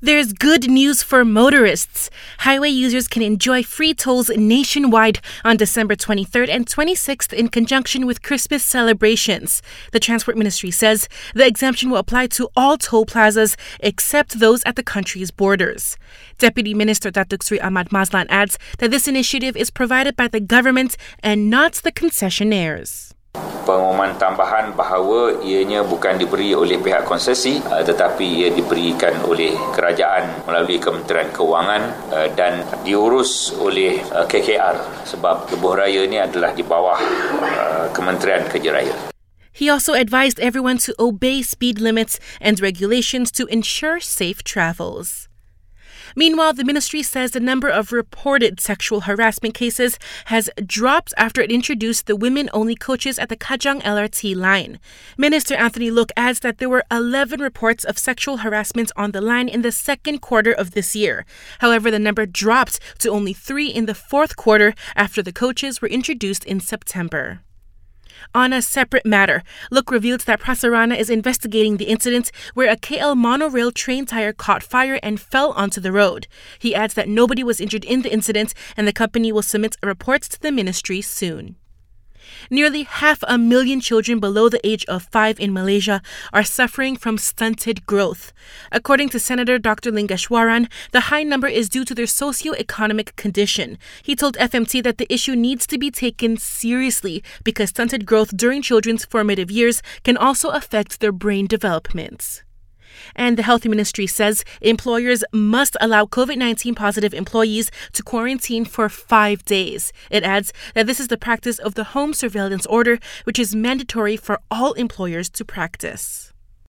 There's good news for motorists. Highway users can enjoy free tolls nationwide on December 23rd and 26th in conjunction with Christmas celebrations. The Transport Ministry says the exemption will apply to all toll plazas except those at the country's borders. Deputy Minister Datuk Sri Ahmad Maslan adds that this initiative is provided by the government and not the concessionaires. Pengumuman tambahan bahawa ianya bukan diberi oleh pihak konsesi uh, tetapi ia diberikan oleh kerajaan melalui Kementerian Kewangan uh, dan diurus oleh uh, KKR sebab lebuh raya ini adalah di bawah Kementerian Kerja Raya. He also advised everyone to obey speed limits and regulations to ensure safe travels. Meanwhile, the ministry says the number of reported sexual harassment cases has dropped after it introduced the women only coaches at the Kajang LRT line. Minister Anthony Loke adds that there were 11 reports of sexual harassment on the line in the second quarter of this year. However, the number dropped to only three in the fourth quarter after the coaches were introduced in September. On a separate matter, Loke revealed that Prasarana is investigating the incident where a KL monorail train tire caught fire and fell onto the road. He adds that nobody was injured in the incident and the company will submit reports to the ministry soon. Nearly half a million children below the age of five in Malaysia are suffering from stunted growth. According to Senator Dr. Lingeshwaran, the high number is due to their socio-economic condition. He told FMT that the issue needs to be taken seriously because stunted growth during children's formative years can also affect their brain development. And the Health Ministry says employers must allow COVID 19 positive employees to quarantine for five days. It adds that this is the practice of the home surveillance order, which is mandatory for all employers to practice.